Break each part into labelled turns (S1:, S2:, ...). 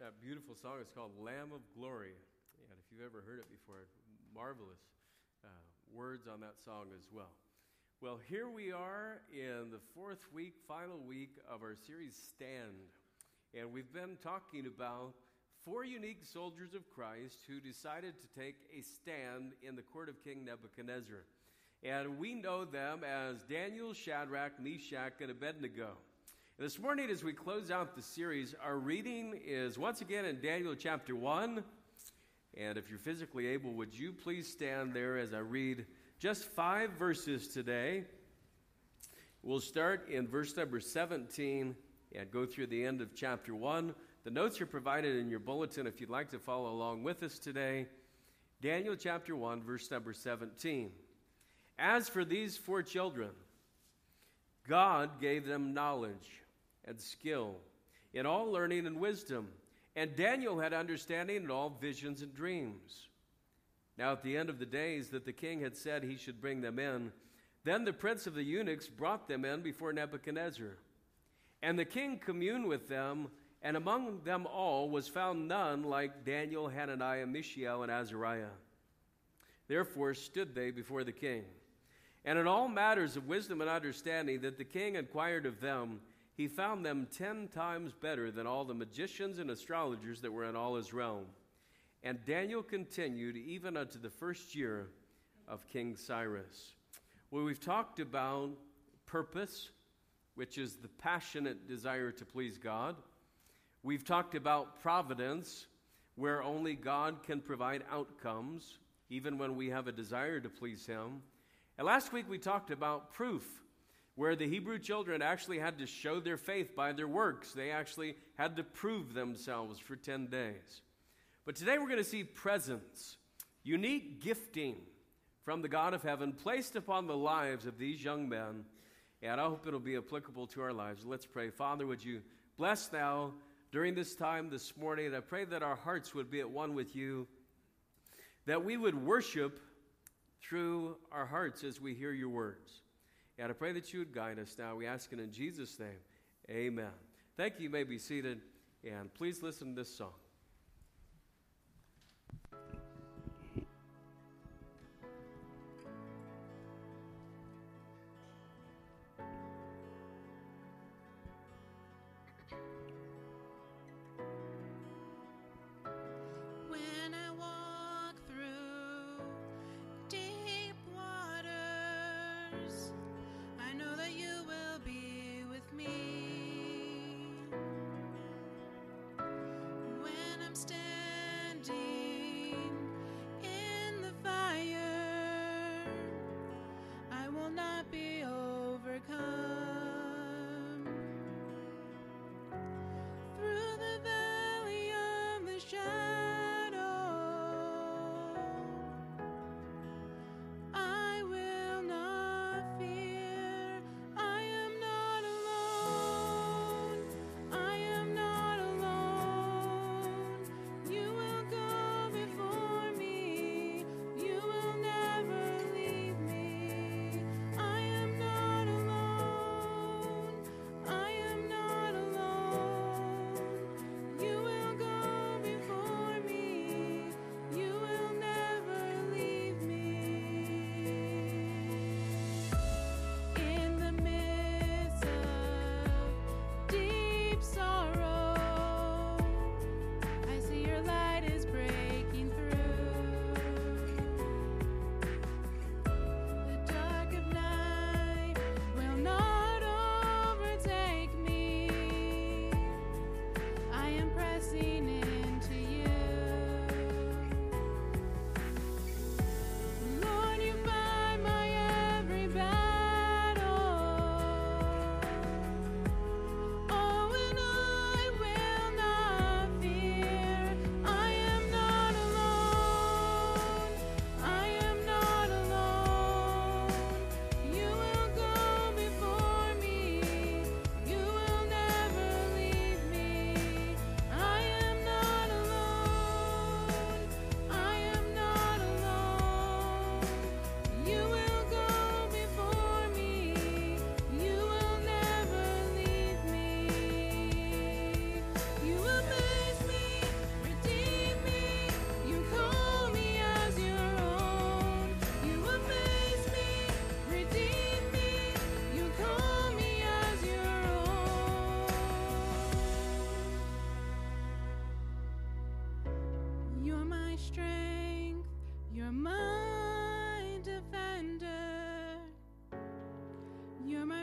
S1: That beautiful song is called Lamb of Glory. And if you've ever heard it before, marvelous uh, words on that song as well. Well, here we are in the fourth week, final week of our series Stand. And we've been talking about four unique soldiers of Christ who decided to take a stand in the court of King Nebuchadnezzar. And we know them as Daniel, Shadrach, Meshach, and Abednego. This morning, as we close out the series, our reading is once again in Daniel chapter 1. And if you're physically able, would you please stand there as I read just five verses today? We'll start in verse number 17 and go through the end of chapter 1. The notes are provided in your bulletin if you'd like to follow along with us today. Daniel chapter 1, verse number 17. As for these four children, God gave them knowledge and skill in all learning and wisdom. And Daniel had understanding in all visions and dreams. Now, at the end of the days that the king had said he should bring them in, then the prince of the eunuchs brought them in before Nebuchadnezzar. And the king communed with them, and among them all was found none like Daniel, Hananiah, Mishael, and Azariah. Therefore stood they before the king. And in all matters of wisdom and understanding that the king inquired of them, he found them ten times better than all the magicians and astrologers that were in all his realm. And Daniel continued even unto the first year of King Cyrus. Well, we've talked about purpose, which is the passionate desire to please God. We've talked about providence, where only God can provide outcomes, even when we have a desire to please Him. And last week we talked about proof where the Hebrew children actually had to show their faith by their works. They actually had to prove themselves for 10 days. But today we're going to see presence, unique gifting from the God of heaven placed upon the lives of these young men. And I hope it'll be applicable to our lives. Let's pray. Father, would you bless now during this time this morning? And I pray that our hearts would be at one with you, that we would worship through our hearts as we hear your words. And I pray that you would guide us now. We ask it in Jesus' name. Amen. Thank you. You may be seated. And please listen to this song.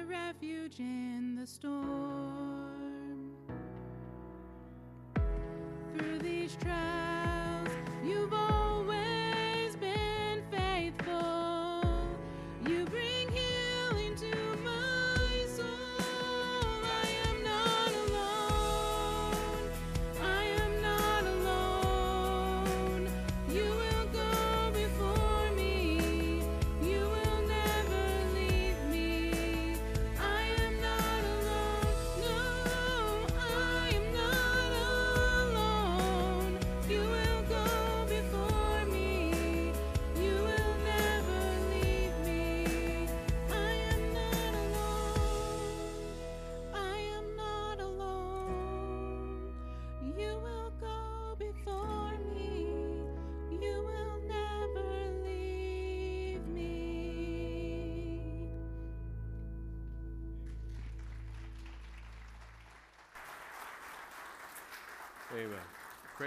S2: refuge
S1: in the storm. Through these trials.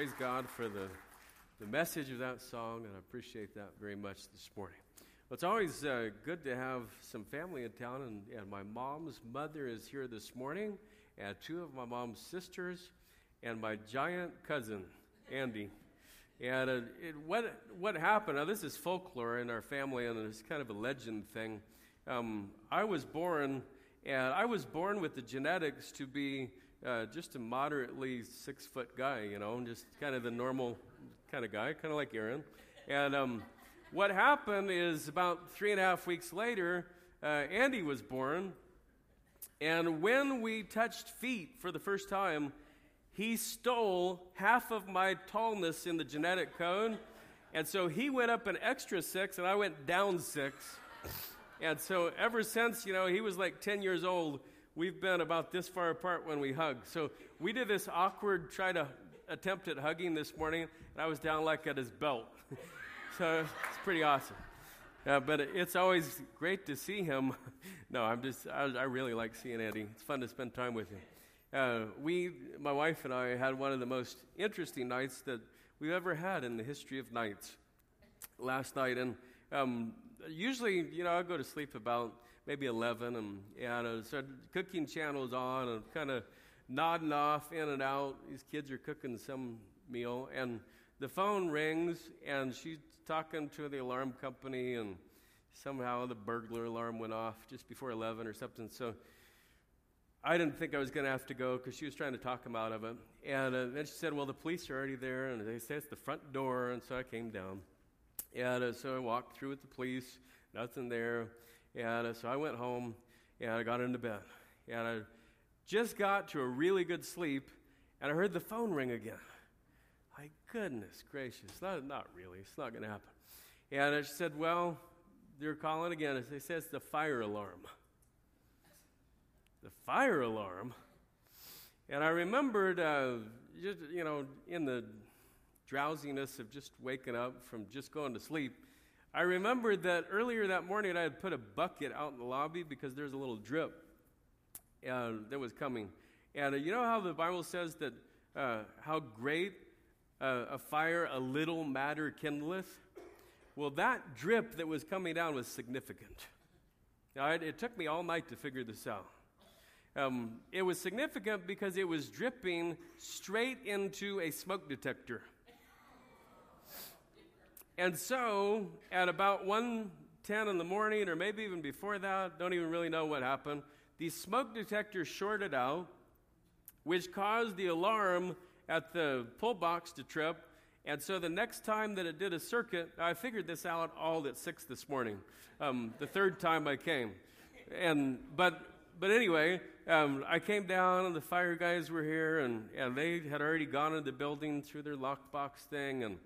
S1: Praise God for the, the message of that song, and I appreciate that very much this morning. Well, it's always uh, good to have some family in town, and, and my mom's mother is here this morning, and two of my mom's sisters, and my giant cousin, Andy. And uh, it, what, what happened, now this is folklore in our family, and it's kind of a legend thing. Um, I was born, and I was born with the genetics to be uh, just a moderately six foot guy, you know, just kind of the normal kind of guy, kind of like Aaron. And um, what happened is about three and a half weeks later, uh, Andy was born. And when we touched feet for the first time, he stole half of my tallness in the genetic code. And so he went up an extra six, and I went down six. And so ever since, you know, he was like 10 years old, we've been about this far apart when we hug. So we did this awkward try to attempt at hugging this morning, and I was down like at his belt. so it's pretty awesome. Uh, but it's always great to see him. no, I'm just, I, I, really like seeing Eddie. It's fun to spend time with him. Uh, we, my wife and I, had one of the most interesting nights that we've ever had in the history of nights last night. And um, usually, you know, I go to sleep about maybe 11, and, and uh, so cooking channels on and kind of nodding off in and out. These kids are cooking some meal, and the phone rings, and she's talking to the alarm company, and somehow the burglar alarm went off just before 11 or something. So I didn't think I was going to have to go because she was trying to talk him out of it. And uh, then she said, Well, the police are already there, and they say it's the front door. And so I came down. And uh, so I walked through with the police, nothing there. And uh, so I went home and I got into bed. And I just got to a really good sleep and I heard the phone ring again. My goodness gracious. Not, not really. It's not going to happen. And I said, Well, they're calling again. They said it's the fire alarm. The fire alarm? And I remembered, uh, just, you know, in the drowsiness of just waking up from just going to sleep, I remembered that earlier that morning I had put a bucket out in the lobby because there's a little drip uh, that was coming. And uh, you know how the Bible says that uh, how great a fire a little matter kindleth? Well, that drip that was coming down was significant. Now, it, it took me all night to figure this out. Um, it was significant because it was dripping straight into a smoke detector. And so, at about 1:10 in the morning, or maybe even before that, don't even really know what happened. the smoke detectors shorted out, which caused the alarm at the pull box to trip. And so the next time that it did a circuit, I figured this out all at six this morning, um, the third time I came. And but but anyway, um, I came down and the fire guys were here, and, and they had already gone into the building through their lockbox thing, and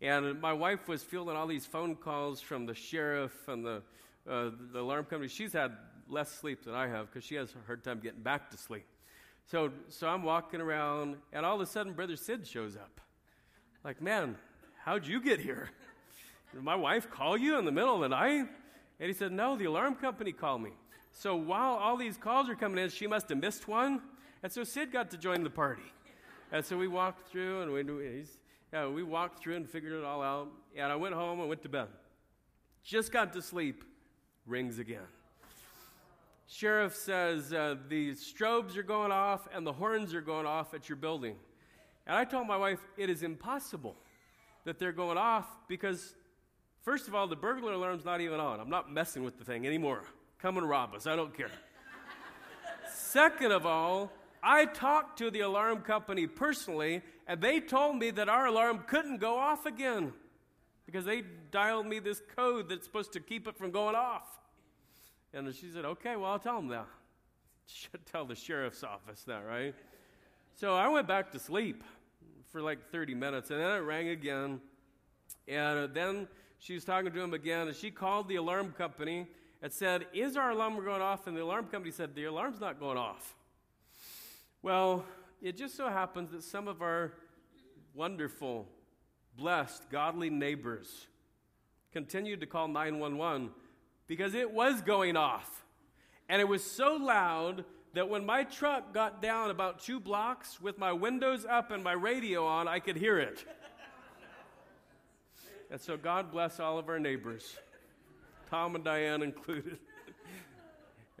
S1: and my wife was fielding all these phone calls from the sheriff and the, uh, the alarm company. She's had less sleep than I have because she has a hard time getting back to sleep. So, so I'm walking around, and all of a sudden, Brother Sid shows up. Like, man, how'd you get here? Did my wife call you in the middle of the night? And he said, no, the alarm company called me. So while all these calls are coming in, she must have missed one. And so Sid got to join the party. And so we walked through, and we, he's, yeah, we walked through and figured it all out. And I went home and went to bed. Just got to sleep. Rings again. Sheriff says uh, the strobes are going off and the horns are going off at your building. And I told my wife, it is impossible that they're going off because, first of all, the burglar alarm's not even on. I'm not messing with the thing anymore. Come and rob us. I don't care. Second of all, I talked to the alarm company personally, and they told me that our alarm couldn't go off again because they dialed me this code that's supposed to keep it from going off. And she said, Okay, well, I'll tell them that. Should tell the sheriff's office that, right? So I went back to sleep for like 30 minutes, and then it rang again. And uh, then she was talking to him again, and she called the alarm company and said, Is our alarm going off? And the alarm company said, The alarm's not going off. Well, it just so happens that some of our wonderful, blessed, godly neighbors continued to call 911 because it was going off. And it was so loud that when my truck got down about two blocks with my windows up and my radio on, I could hear it. and so God bless all of our neighbors, Tom and Diane included.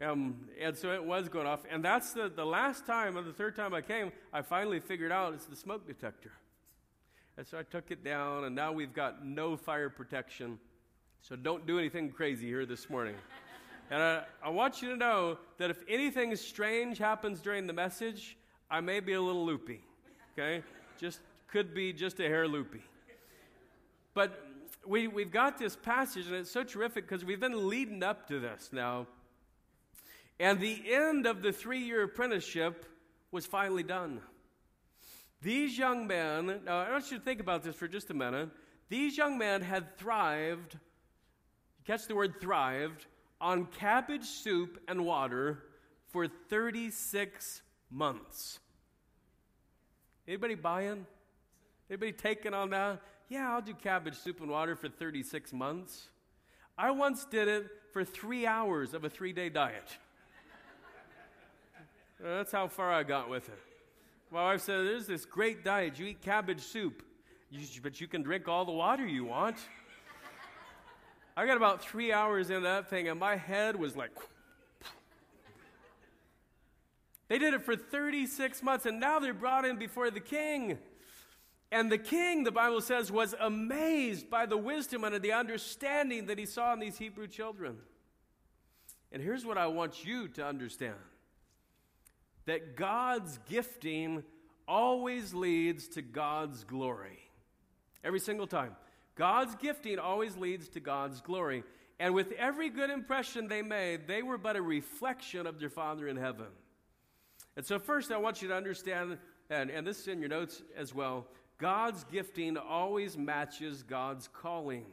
S1: Um, and so it was going off. And that's the, the last time, or the third time I came, I finally figured out it's the smoke detector. And so I took it down, and now we've got no fire protection. So don't do anything crazy here this morning. And I, I want you to know that if anything strange happens during the message, I may be a little loopy. Okay? Just could be just a hair loopy. But we, we've got this passage, and it's so terrific because we've been leading up to this now. And the end of the three year apprenticeship was finally done. These young men, now I want you to think about this for just a minute. These young men had thrived, catch the word thrived, on cabbage soup and water for 36 months. Anybody buying? Anybody taking on that? Yeah, I'll do cabbage soup and water for 36 months. I once did it for three hours of a three day diet. Uh, that's how far I got with it. My wife said, There's this great diet. You eat cabbage soup, but you can drink all the water you want. I got about three hours in that thing, and my head was like. They did it for 36 months, and now they're brought in before the king. And the king, the Bible says, was amazed by the wisdom and the understanding that he saw in these Hebrew children. And here's what I want you to understand that God's gifting always leads to God's glory. Every single time. God's gifting always leads to God's glory. And with every good impression they made, they were but a reflection of their Father in heaven. And so, first, I want you to understand, and, and this is in your notes as well God's gifting always matches God's calling.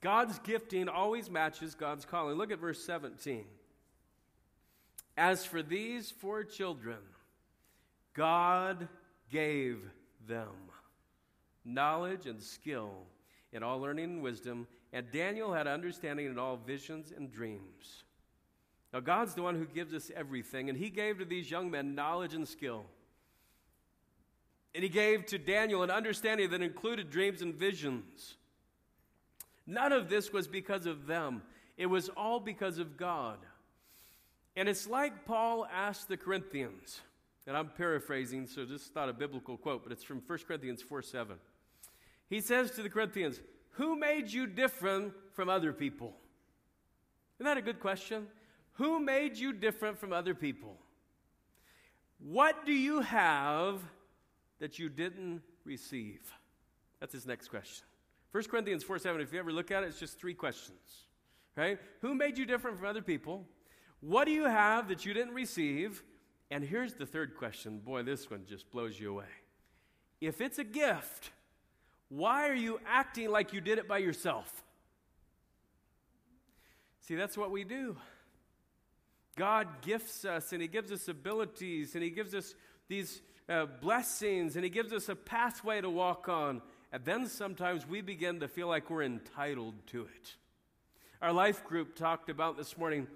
S1: God's gifting always matches God's calling. Look at verse 17. As for these four children, God gave them knowledge and skill in all learning and wisdom, and Daniel had understanding in all visions and dreams. Now, God's the one who gives us everything, and He gave to these young men knowledge and skill. And He gave to Daniel an understanding that included dreams and visions. None of this was because of them, it was all because of God. And it's like Paul asked the Corinthians, and I'm paraphrasing, so this is not a biblical quote, but it's from 1 Corinthians 4 7. He says to the Corinthians, Who made you different from other people? Isn't that a good question? Who made you different from other people? What do you have that you didn't receive? That's his next question. 1 Corinthians 4 7, if you ever look at it, it's just three questions. Right? Who made you different from other people? What do you have that you didn't receive? And here's the third question. Boy, this one just blows you away. If it's a gift, why are you acting like you did it by yourself? See, that's what we do. God gifts us and He gives us abilities and He gives us these uh, blessings and He gives us a pathway to walk on. And then sometimes we begin to feel like we're entitled to it. Our life group talked about this morning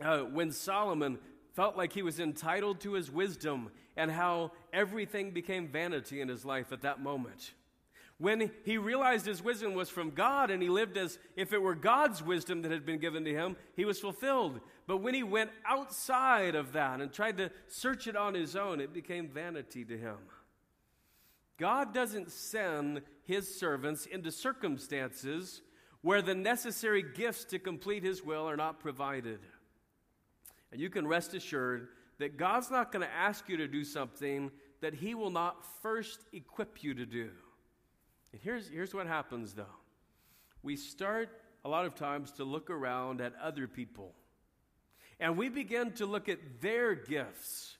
S1: uh, when Solomon felt like he was entitled to his wisdom and how everything became vanity in his life at that moment. When he realized his wisdom was from God and he lived as if it were God's wisdom that had been given to him, he was fulfilled. But when he went outside of that and tried to search it on his own, it became vanity to him. God doesn't send his servants into circumstances where the necessary gifts to complete his will are not provided. And you can rest assured that God's not going to ask you to do something that he will not first equip you to do. And here's, here's what happens though we start a lot of times to look around at other people. And we begin to look at their gifts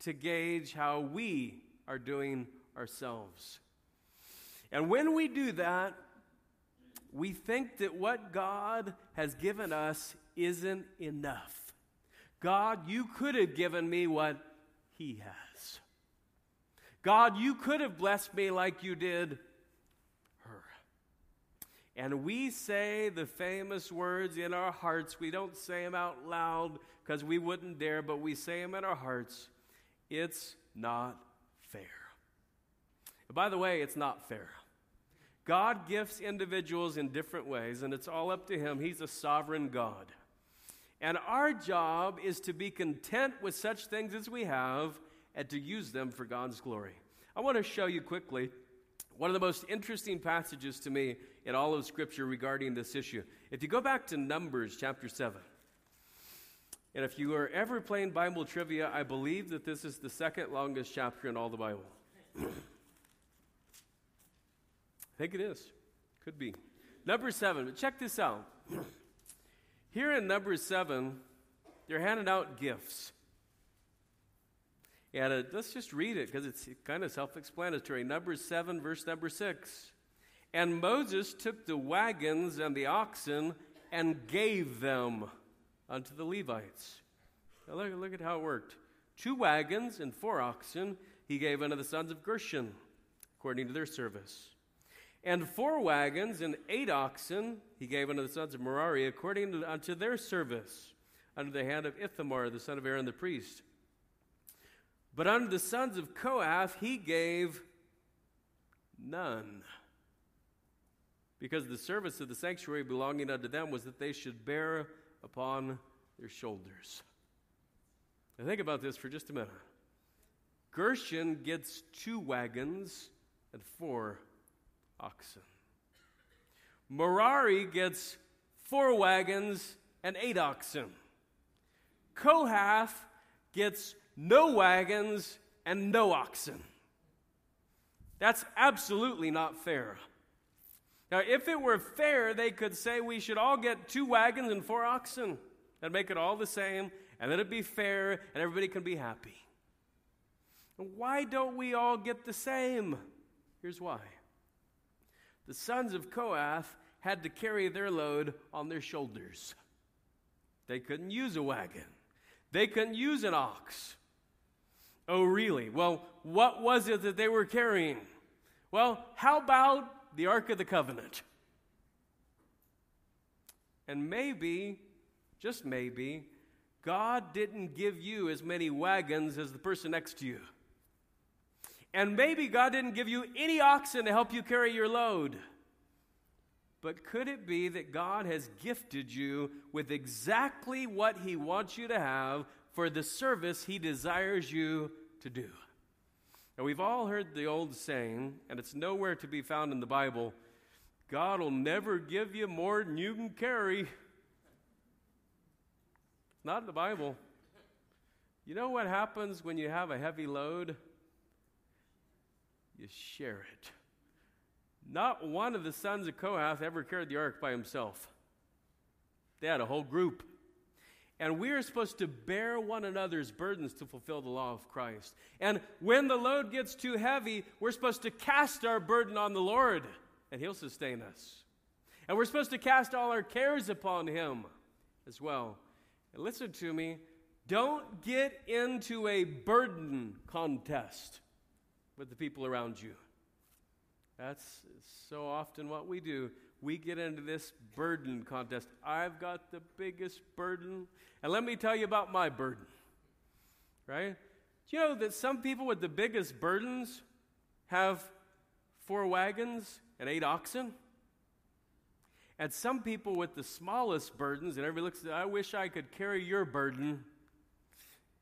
S1: to gauge how we are doing ourselves. And when we do that, we think that what God has given us isn't enough. God, you could have given me what He has. God, you could have blessed me like you did her. and we say the famous words in our hearts. We don't say them out loud because we wouldn't dare, but we say them in our hearts. It's not fair. And by the way, it's not fair. God gifts individuals in different ways, and it's all up to Him. He's a sovereign God. And our job is to be content with such things as we have and to use them for God's glory. I want to show you quickly one of the most interesting passages to me in all of Scripture regarding this issue. If you go back to Numbers chapter 7, and if you are ever playing Bible trivia, I believe that this is the second longest chapter in all the Bible. I think it is. Could be. Number 7, but check this out. Here in number 7, they're handing out gifts. And uh, let's just read it because it's kind of self explanatory. Number 7, verse number 6. And Moses took the wagons and the oxen and gave them unto the Levites. Now look, look at how it worked. Two wagons and four oxen he gave unto the sons of Gershon, according to their service. And four wagons and eight oxen he gave unto the sons of Merari, according to, unto their service, under the hand of Ithamar, the son of Aaron the priest. But unto the sons of Kohath he gave none. Because the service of the sanctuary belonging unto them was that they should bear upon their shoulders. Now think about this for just a minute. Gershon gets two wagons and four oxen. Merari gets four wagons and eight oxen. Kohath gets no wagons, and no oxen. That's absolutely not fair. Now, if it were fair, they could say we should all get two wagons and four oxen and make it all the same, and then it'd be fair and everybody can be happy. Why don't we all get the same? Here's why. The sons of Kohath had to carry their load on their shoulders. They couldn't use a wagon, they couldn't use an ox. Oh, really? Well, what was it that they were carrying? Well, how about the Ark of the Covenant? And maybe, just maybe, God didn't give you as many wagons as the person next to you. And maybe God didn't give you any oxen to help you carry your load. But could it be that God has gifted you with exactly what He wants you to have for the service He desires you to do. Now, we've all heard the old saying, and it's nowhere to be found in the Bible God will never give you more than you can carry. Not in the Bible. You know what happens when you have a heavy load? You share it. Not one of the sons of Kohath ever carried the ark by himself. They had a whole group. And we are supposed to bear one another's burdens to fulfill the law of Christ. And when the load gets too heavy, we're supposed to cast our burden on the Lord, and He'll sustain us. And we're supposed to cast all our cares upon Him as well. And listen to me don't get into a burden contest with the people around you. That's so often what we do we get into this burden contest. I've got the biggest burden. And let me tell you about my burden. Right? Do you know that some people with the biggest burdens have four wagons and eight oxen? And some people with the smallest burdens, and everybody looks, at I wish I could carry your burden.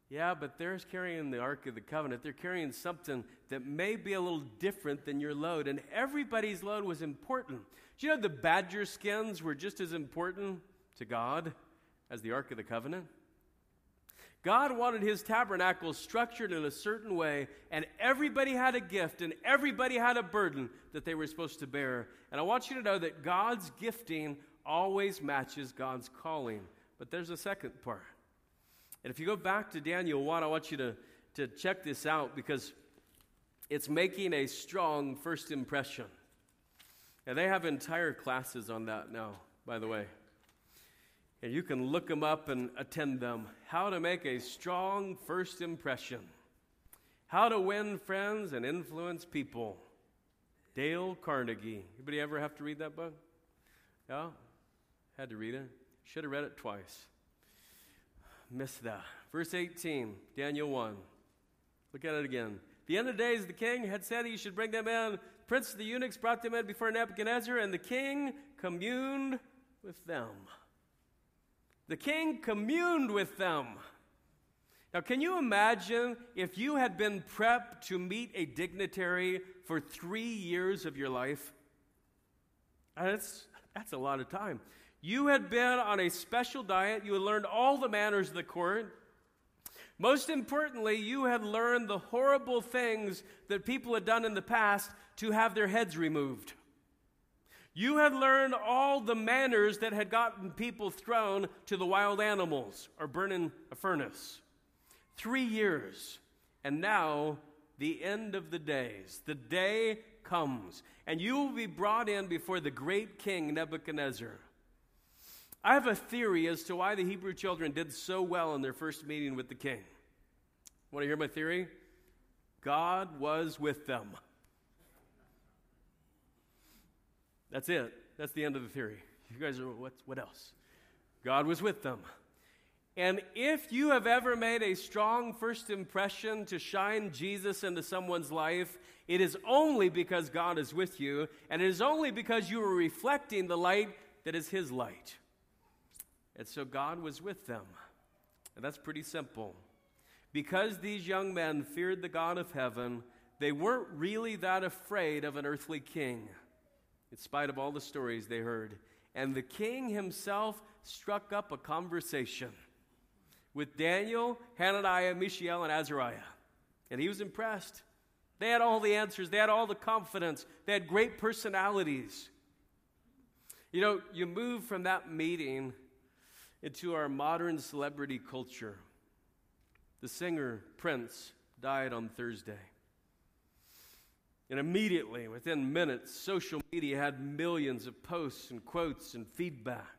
S1: Yeah, but they're carrying the Ark of the Covenant. They're carrying something that may be a little different than your load. And everybody's load was important. Do you know the badger skins were just as important to God as the Ark of the Covenant? God wanted his tabernacle structured in a certain way, and everybody had a gift and everybody had a burden that they were supposed to bear. And I want you to know that God's gifting always matches God's calling. But there's a second part. And if you go back to Daniel 1, I want you to, to check this out because it's making a strong first impression. And they have entire classes on that now, by the way. And you can look them up and attend them. How to make a strong first impression. How to win friends and influence people. Dale Carnegie. Anybody ever have to read that book? Yeah? Had to read it. Should have read it twice missed that. Verse 18, Daniel 1. Look at it again. The end of days, the king had said he should bring them in. Prince of the eunuchs brought them in before Nebuchadnezzar, and the king communed with them. The king communed with them. Now, can you imagine if you had been prepped to meet a dignitary for three years of your life? That's, that's a lot of time. You had been on a special diet, you had learned all the manners of the court. Most importantly, you had learned the horrible things that people had done in the past to have their heads removed. You had learned all the manners that had gotten people thrown to the wild animals or burned in a furnace. Three years. And now, the end of the days. The day comes, and you will be brought in before the great king Nebuchadnezzar. I have a theory as to why the Hebrew children did so well in their first meeting with the king. Want to hear my theory? God was with them. That's it. That's the end of the theory. You guys are, what, what else? God was with them. And if you have ever made a strong first impression to shine Jesus into someone's life, it is only because God is with you, and it is only because you are reflecting the light that is His light. And so God was with them. And that's pretty simple. Because these young men feared the God of heaven, they weren't really that afraid of an earthly king, in spite of all the stories they heard. And the king himself struck up a conversation with Daniel, Hananiah, Mishael, and Azariah. And he was impressed. They had all the answers, they had all the confidence, they had great personalities. You know, you move from that meeting into our modern celebrity culture. The singer Prince died on Thursday. And immediately, within minutes, social media had millions of posts and quotes and feedback.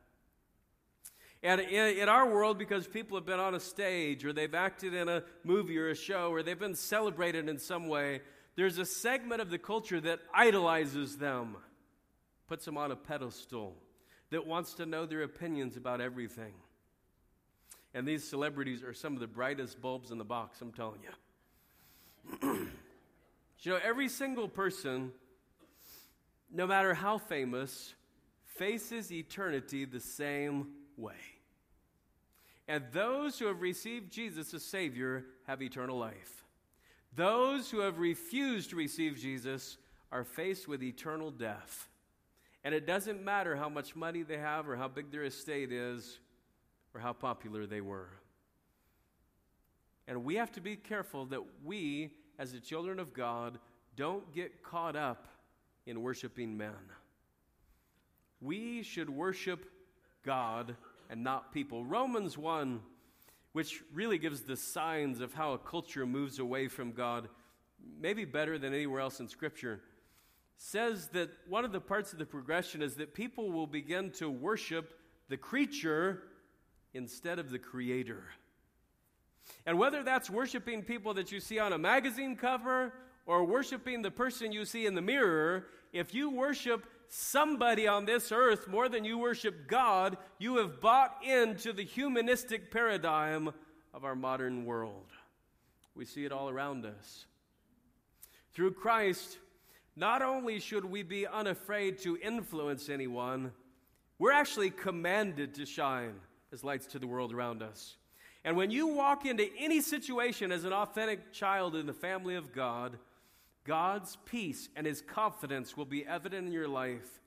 S1: And in, our world, because people have been on a stage or they've acted in a movie or a show or they've been celebrated in some way, there's a segment of the culture that idolizes them, puts them on a pedestal that wants to know their opinions about everything. And these celebrities are some of the brightest bulbs in the box, I'm telling you. you know, every single person, no matter how famous, faces eternity the same way. And those who have received Jesus as Savior have eternal life. Those who have refused to receive Jesus are faced with eternal death. And it doesn't matter how much money they have or how big their estate is or how popular they were. And we have to be careful that we, as the children of God, don't get caught up in worshiping men. We should worship God and not people. Romans 1, which really gives the signs of how a culture moves away from God, maybe better than anywhere else in Scripture says that one of the parts of the progression is that people will begin to worship the creature instead of the creator. And whether that's worshiping people that you see on a magazine cover or worshiping the person you see in the mirror, if you worship somebody on this earth more than you worship God, you have bought into the humanistic paradigm of our modern world. We see it all around us. Through Christ, not only should we be unafraid to influence anyone, we're actually commanded to shine as lights to the world around us. And when you walk into any situation as an authentic child in the family of God, God's peace and his confidence will be evident in your life.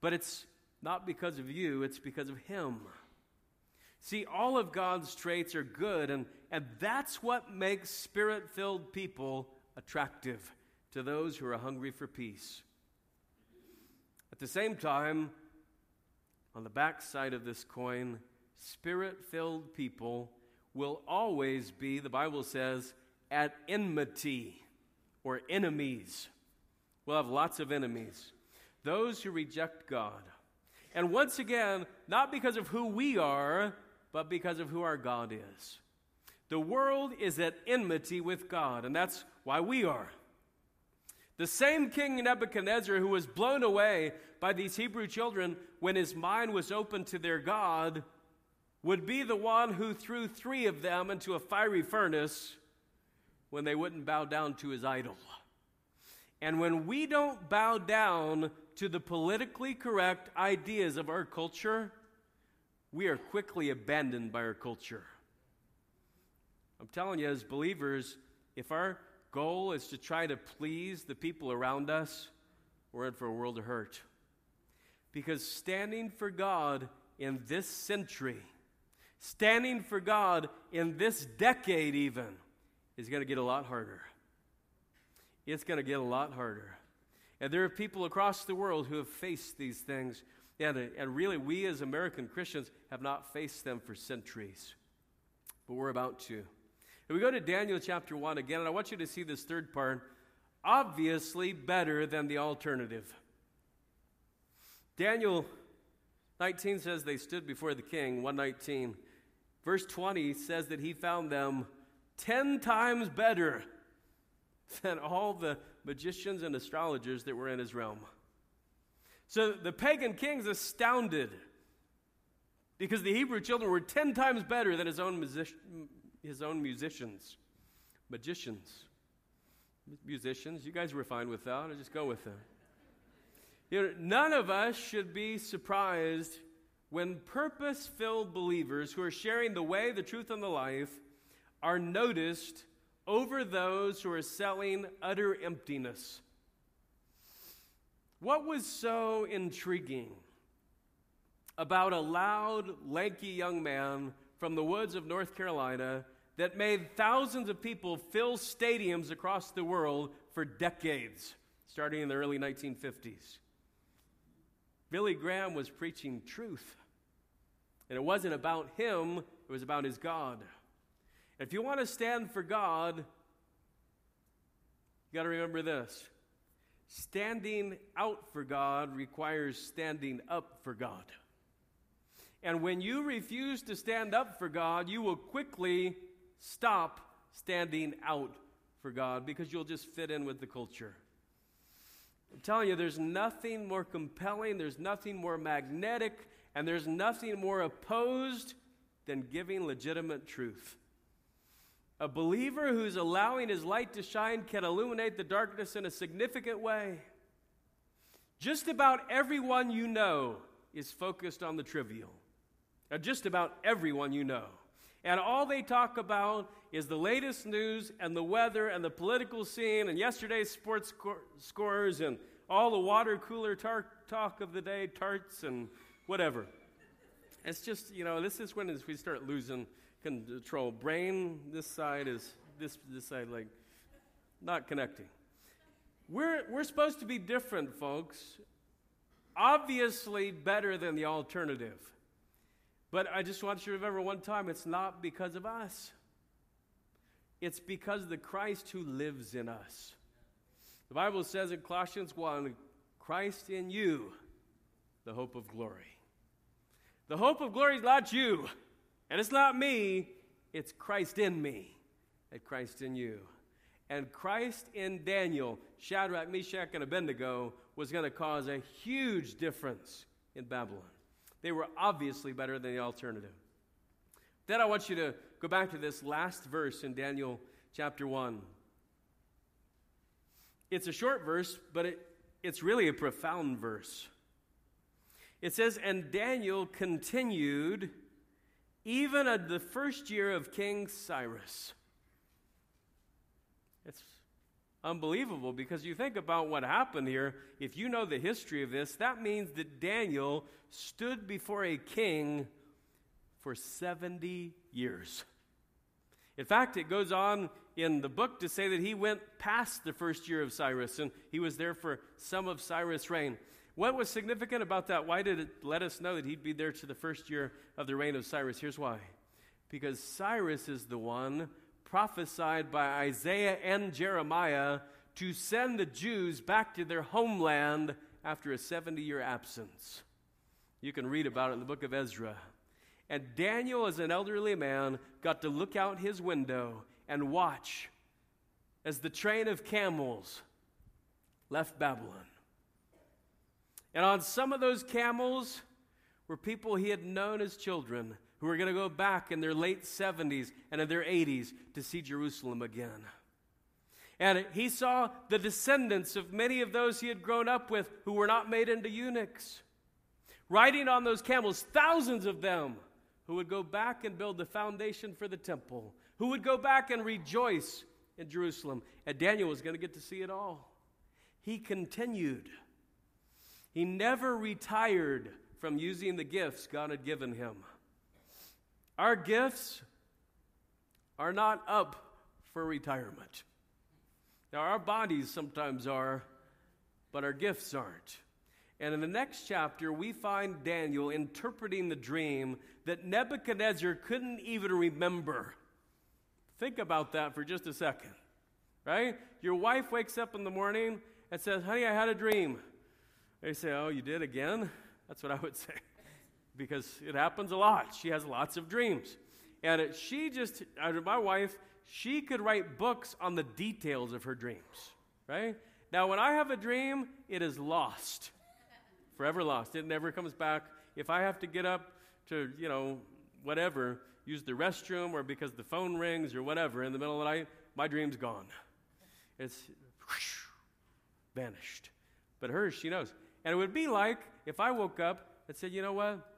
S1: But it's not because of you, it's because of him. See, all of God's traits are good, and, and that's what makes spirit filled people attractive to those who are hungry for peace. At the same time, on the back side of this coin, spirit filled people will always be, the Bible says, at enmity or enemies. We'll have lots of enemies. Those who reject God. And once again, not because of who we are, but because of who our God is. The world is at enmity with God, and that's why we are. The same King Nebuchadnezzar who was blown away by these Hebrew children when his mind was open to their God would be the one who threw three of them into a fiery furnace when they wouldn't bow down to his idol. And when we don't bow down to the politically correct ideas of our culture, we are quickly abandoned by our culture. I'm telling you, as believers, if our goal is to try to please the people around us, we're in for a world of hurt. Because standing for God in this century, standing for God in this decade, even, is going to get a lot harder. It's going to get a lot harder. And there are people across the world who have faced these things. And, and really, we as American Christians have not faced them for centuries. But we're about to. We go to Daniel chapter 1 again, and I want you to see this third part. Obviously, better than the alternative. Daniel 19 says they stood before the king, 119. Verse 20 says that he found them 10 times better than all the magicians and astrologers that were in his realm. So the pagan king's astounded because the Hebrew children were 10 times better than his own, his own musicians, magicians. Musicians, you guys were fine with that. I just go with them. You know, none of us should be surprised when purpose filled believers who are sharing the way, the truth, and the life are noticed over those who are selling utter emptiness. What was so intriguing about a loud, lanky young man from the woods of North Carolina that made thousands of people fill stadiums across the world for decades, starting in the early 1950s? Billy Graham was preaching truth. And it wasn't about him, it was about his God. If you want to stand for God, you got to remember this standing out for God requires standing up for God. And when you refuse to stand up for God, you will quickly stop standing out for God because you'll just fit in with the culture. I'm telling you, there's nothing more compelling, there's nothing more magnetic, and there's nothing more opposed than giving legitimate truth. A believer who's allowing his light to shine can illuminate the darkness in a significant way. Just about everyone you know is focused on the trivial. Uh, just about everyone you know. And all they talk about is the latest news and the weather and the political scene and yesterday's sports scores and all the water cooler tar- talk of the day, tarts and whatever. It's just, you know, this is when we start losing control. Brain, this side is this this side like not connecting. We're we're supposed to be different, folks. Obviously better than the alternative. But I just want you to remember one time it's not because of us. It's because of the Christ who lives in us. The Bible says in Colossians 1 Christ in you, the hope of glory. The hope of glory is not you. And it's not me, it's Christ in me and Christ in you. And Christ in Daniel, Shadrach, Meshach, and Abednego was going to cause a huge difference in Babylon. They were obviously better than the alternative. Then I want you to go back to this last verse in Daniel chapter 1. It's a short verse, but it, it's really a profound verse. It says, And Daniel continued even at the first year of King Cyrus. It's unbelievable because you think about what happened here. If you know the history of this, that means that Daniel stood before a king for 70 years. In fact, it goes on in the book to say that he went past the first year of Cyrus and he was there for some of Cyrus' reign. What was significant about that? Why did it let us know that he'd be there to the first year of the reign of Cyrus? Here's why. Because Cyrus is the one prophesied by Isaiah and Jeremiah to send the Jews back to their homeland after a 70 year absence. You can read about it in the book of Ezra. And Daniel, as an elderly man, got to look out his window and watch as the train of camels left Babylon. And on some of those camels were people he had known as children who were going to go back in their late 70s and in their 80s to see Jerusalem again. And he saw the descendants of many of those he had grown up with who were not made into eunuchs. Riding on those camels, thousands of them who would go back and build the foundation for the temple, who would go back and rejoice in Jerusalem. And Daniel was going to get to see it all. He continued. He never retired from using the gifts God had given him. Our gifts are not up for retirement. Now, our bodies sometimes are, but our gifts aren't. And in the next chapter, we find Daniel interpreting the dream that Nebuchadnezzar couldn't even remember. Think about that for just a second, right? Your wife wakes up in the morning and says, Honey, I had a dream. They say, Oh, you did again? That's what I would say. Because it happens a lot. She has lots of dreams. And it, she just, my wife, she could write books on the details of her dreams, right? Now, when I have a dream, it is lost forever lost. It never comes back. If I have to get up to, you know, whatever, use the restroom or because the phone rings or whatever in the middle of the night, my dream's gone. It's whoosh, vanished. But hers, she knows. And it would be like if I woke up and said, you know what?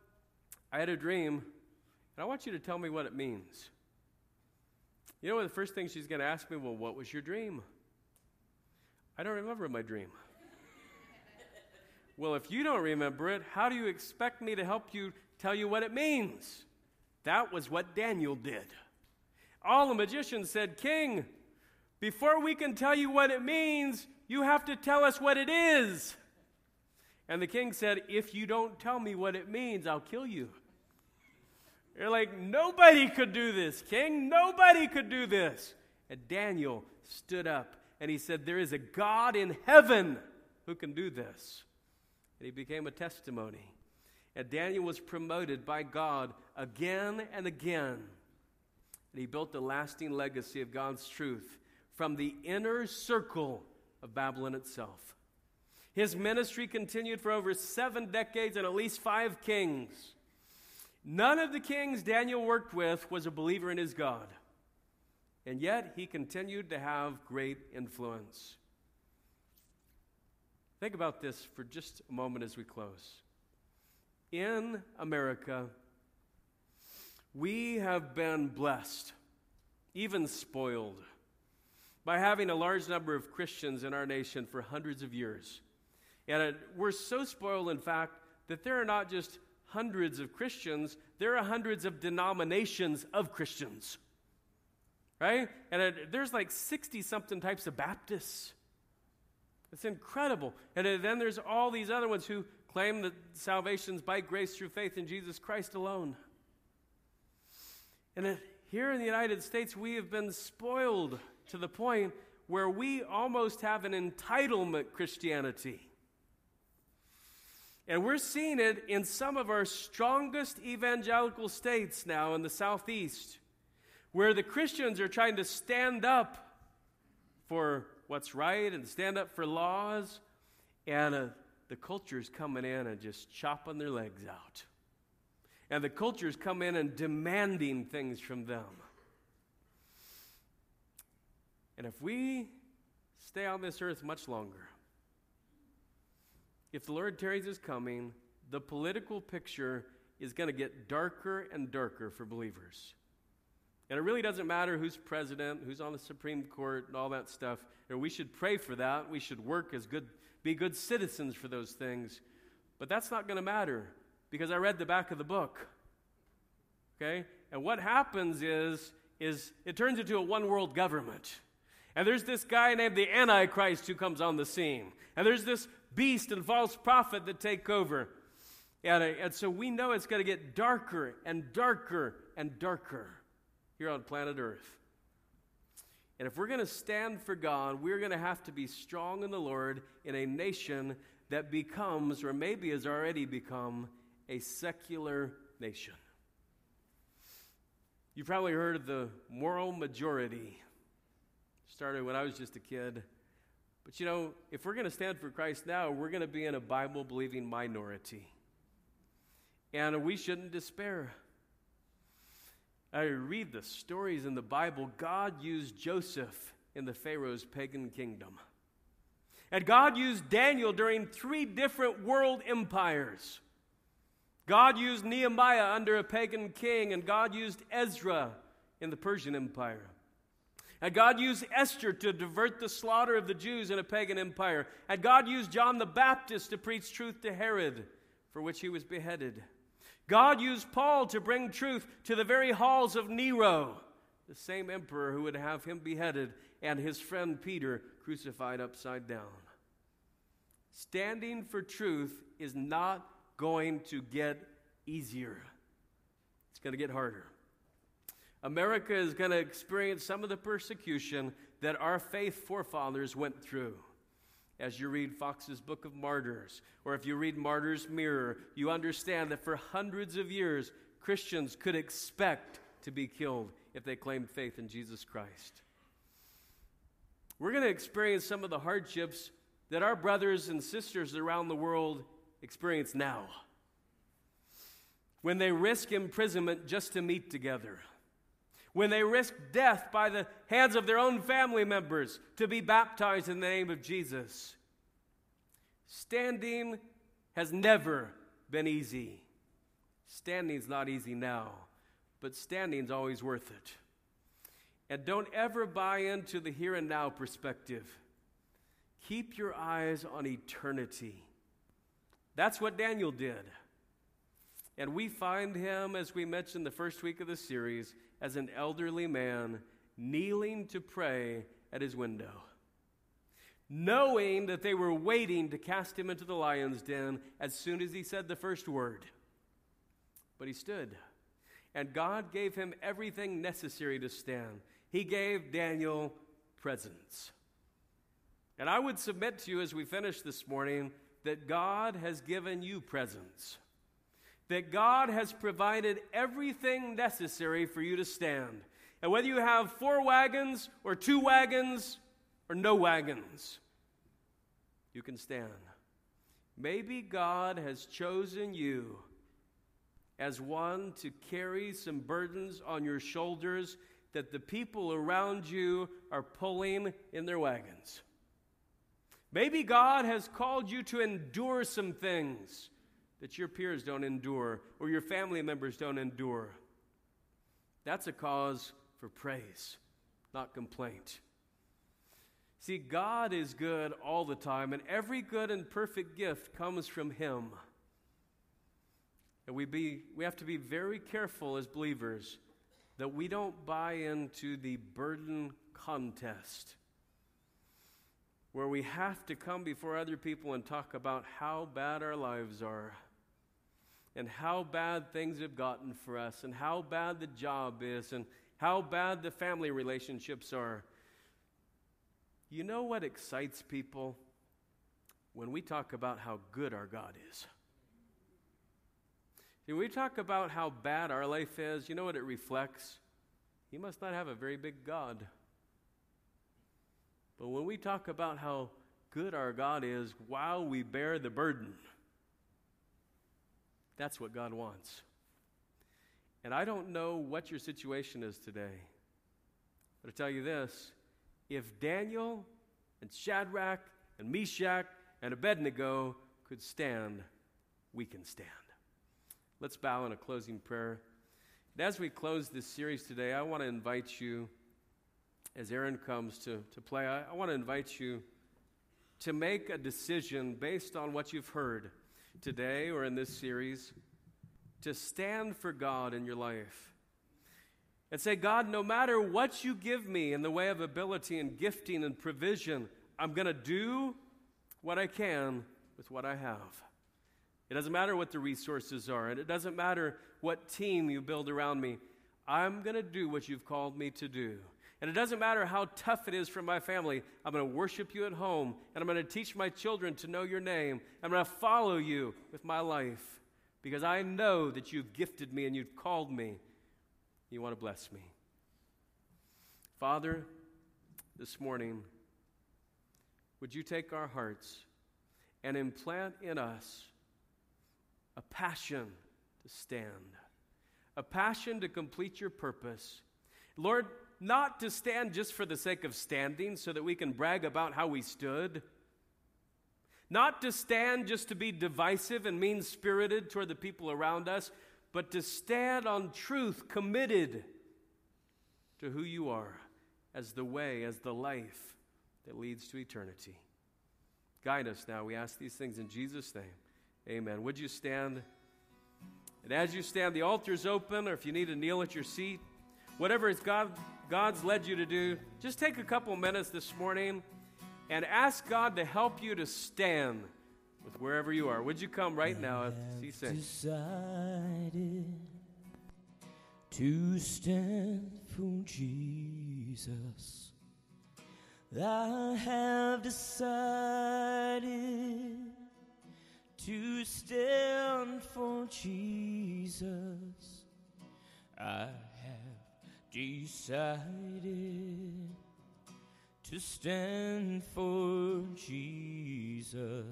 S1: I had a dream, and I want you to tell me what it means. You know? The first thing she's going to ask me, well, what was your dream? I don't remember my dream. Well, if you don't remember it, how do you expect me to help you tell you what it means? That was what Daniel did. All the magicians said, King, before we can tell you what it means, you have to tell us what it is. And the king said, If you don't tell me what it means, I'll kill you. They're like, Nobody could do this, king. Nobody could do this. And Daniel stood up and he said, There is a God in heaven who can do this and he became a testimony. And Daniel was promoted by God again and again. And he built a lasting legacy of God's truth from the inner circle of Babylon itself. His ministry continued for over seven decades and at least five kings. None of the kings Daniel worked with was a believer in his God. And yet he continued to have great influence. Think about this for just a moment as we close. In America, we have been blessed, even spoiled, by having a large number of Christians in our nation for hundreds of years. And we're so spoiled, in fact, that there are not just hundreds of Christians, there are hundreds of denominations of Christians. Right? And it, there's like 60 something types of Baptists. It's incredible. And then there's all these other ones who claim that salvation's by grace through faith in Jesus Christ alone. And here in the United States, we have been spoiled to the point where we almost have an entitlement Christianity. And we're seeing it in some of our strongest evangelical states now in the Southeast, where the Christians are trying to stand up for what's right and stand up for laws. And uh, the culture's coming in and just chopping their legs out. And the culture's come in and demanding things from them. And if we stay on this earth much longer, if the Lord tarries his coming, the political picture is going to get darker and darker for believers. And it really doesn't matter who's president, who's on the Supreme Court, and all that stuff. And we should pray for that. We should work as good, be good citizens for those things. But that's not going to matter because I read the back of the book. Okay? And what happens is, is it turns into a one world government. And there's this guy named the Antichrist who comes on the scene. And there's this beast and false prophet that take over. And, uh, and so we know it's going to get darker and darker and darker here on planet Earth. And if we're going to stand for God, we're going to have to be strong in the Lord in a nation that becomes, or maybe has already become, a secular nation. You've probably heard of the moral majority. Started when I was just a kid. But you know, if we're going to stand for Christ now, we're going to be in a Bible believing minority. And we shouldn't despair. I read the stories in the Bible. God used Joseph in the Pharaoh's pagan kingdom. And God used Daniel during three different world empires. God used Nehemiah under a pagan king, and God used Ezra in the Persian Empire. And God used Esther to divert the slaughter of the Jews in a pagan empire. And God used John the Baptist to preach truth to Herod, for which he was beheaded. God used Paul to bring truth to the very halls of Nero, the same emperor who would have him beheaded and his friend Peter crucified upside down. Standing for truth is not going to get easier, it's going to get harder. America is going to experience some of the persecution that our faith forefathers went through as you read Foxe's Book of Martyrs, or if you read Martyr's Mirror, you understand that for hundreds of years, Christians could expect to be killed if they claimed faith in Jesus Christ. We're going to experience some of the hardships that our brothers and sisters around the world experience now. When they risk imprisonment just to meet together when they risked death by the hands of their own family members to be baptized in the name of Jesus. Standing has never been easy. Standing's not easy now, but standing's always worth it. And don't ever buy into the here and now perspective. Keep your eyes on eternity. That's what Daniel did. And we find him, as we mentioned the first week of the series, as an elderly man kneeling to pray at his window, knowing that they were waiting to cast him into the lion's den as soon as he said the first word. But he stood, and God gave him everything necessary to stand. He gave Daniel presence. And I would submit to you as we finish this morning that God has given you presence that God has provided everything necessary for you to stand. And whether you have four wagons or two wagons or no wagons, you can stand. Maybe God has chosen you as one to carry some burdens on your shoulders that the people around you are pulling in their wagons. Maybe God has called you to endure some things that your peers don't endure or your family members don't endure. That's a cause for praise, not complaint. See, God is good all the time, and every good and perfect gift comes from Him. And we, be, we have to be very careful as believers that we don't buy into the burden contest where we have to come before other people and talk about how bad our lives are and how bad things have gotten for us and how bad the job is and how bad the family relationships are. You know what excites people? When we talk about how good our God is. When we talk about how bad our life is, you know what it reflects? He must not have a very big God. But when we talk about how good our God is while we bear the burden, that's what God wants. And I don't know what your situation is today, but I tell you this if Daniel and Shadrach and Meshach and Abednego could stand, we can stand. Let's bow in a closing prayer. And as we close this series today, I want to invite you, as Aaron comes to, to play, I, I want to invite you to make a decision based on what you've heard today or in this series to stand for God in your life. And say, God, no matter what you give me in the way of ability and gifting and provision, I'm going to do what I can with what I have. It doesn't matter what the resources are, and it doesn't matter what team you build around me. I'm going to do what you've called me to do. And it doesn't matter how tough it is for my family. I'm going to worship you at home, and I'm going to teach my children to know your name. I'm going to follow you with my life because I know that you've gifted me and you've called me. You want to bless me. Father, this morning, would you take our hearts and implant in us a passion to stand, a passion to complete your purpose. Lord, not to stand just for the sake of standing so that we can brag about how we stood. Not to stand just to be divisive and mean spirited toward the people around us, but to stand on truth, committed to who you are as the way, as the life that leads to eternity. Guide us now. We ask these things in Jesus' name. Amen. Would you stand? And as you stand, the altar is open, or if you need to kneel at your seat, whatever is God, God's led you to do, just take a couple minutes this morning and ask God to help you to stand with wherever you are. Would you come right now as he sings?
S2: Decided to stand for Jesus. I have decided to stand for Jesus. I decided to stand for Jesus.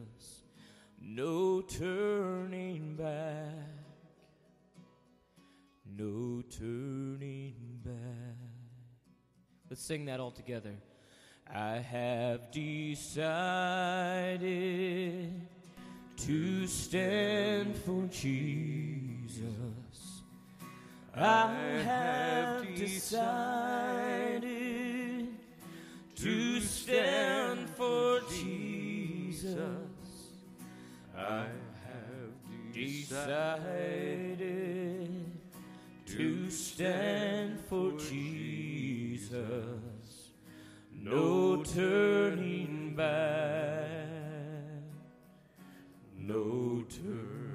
S2: No turning back, no turning back. Let's sing that all together. I have decided to stand for Jesus. I have decided to stand for Jesus.
S1: I have
S2: Decided to stand for Jesus. No turning back no turning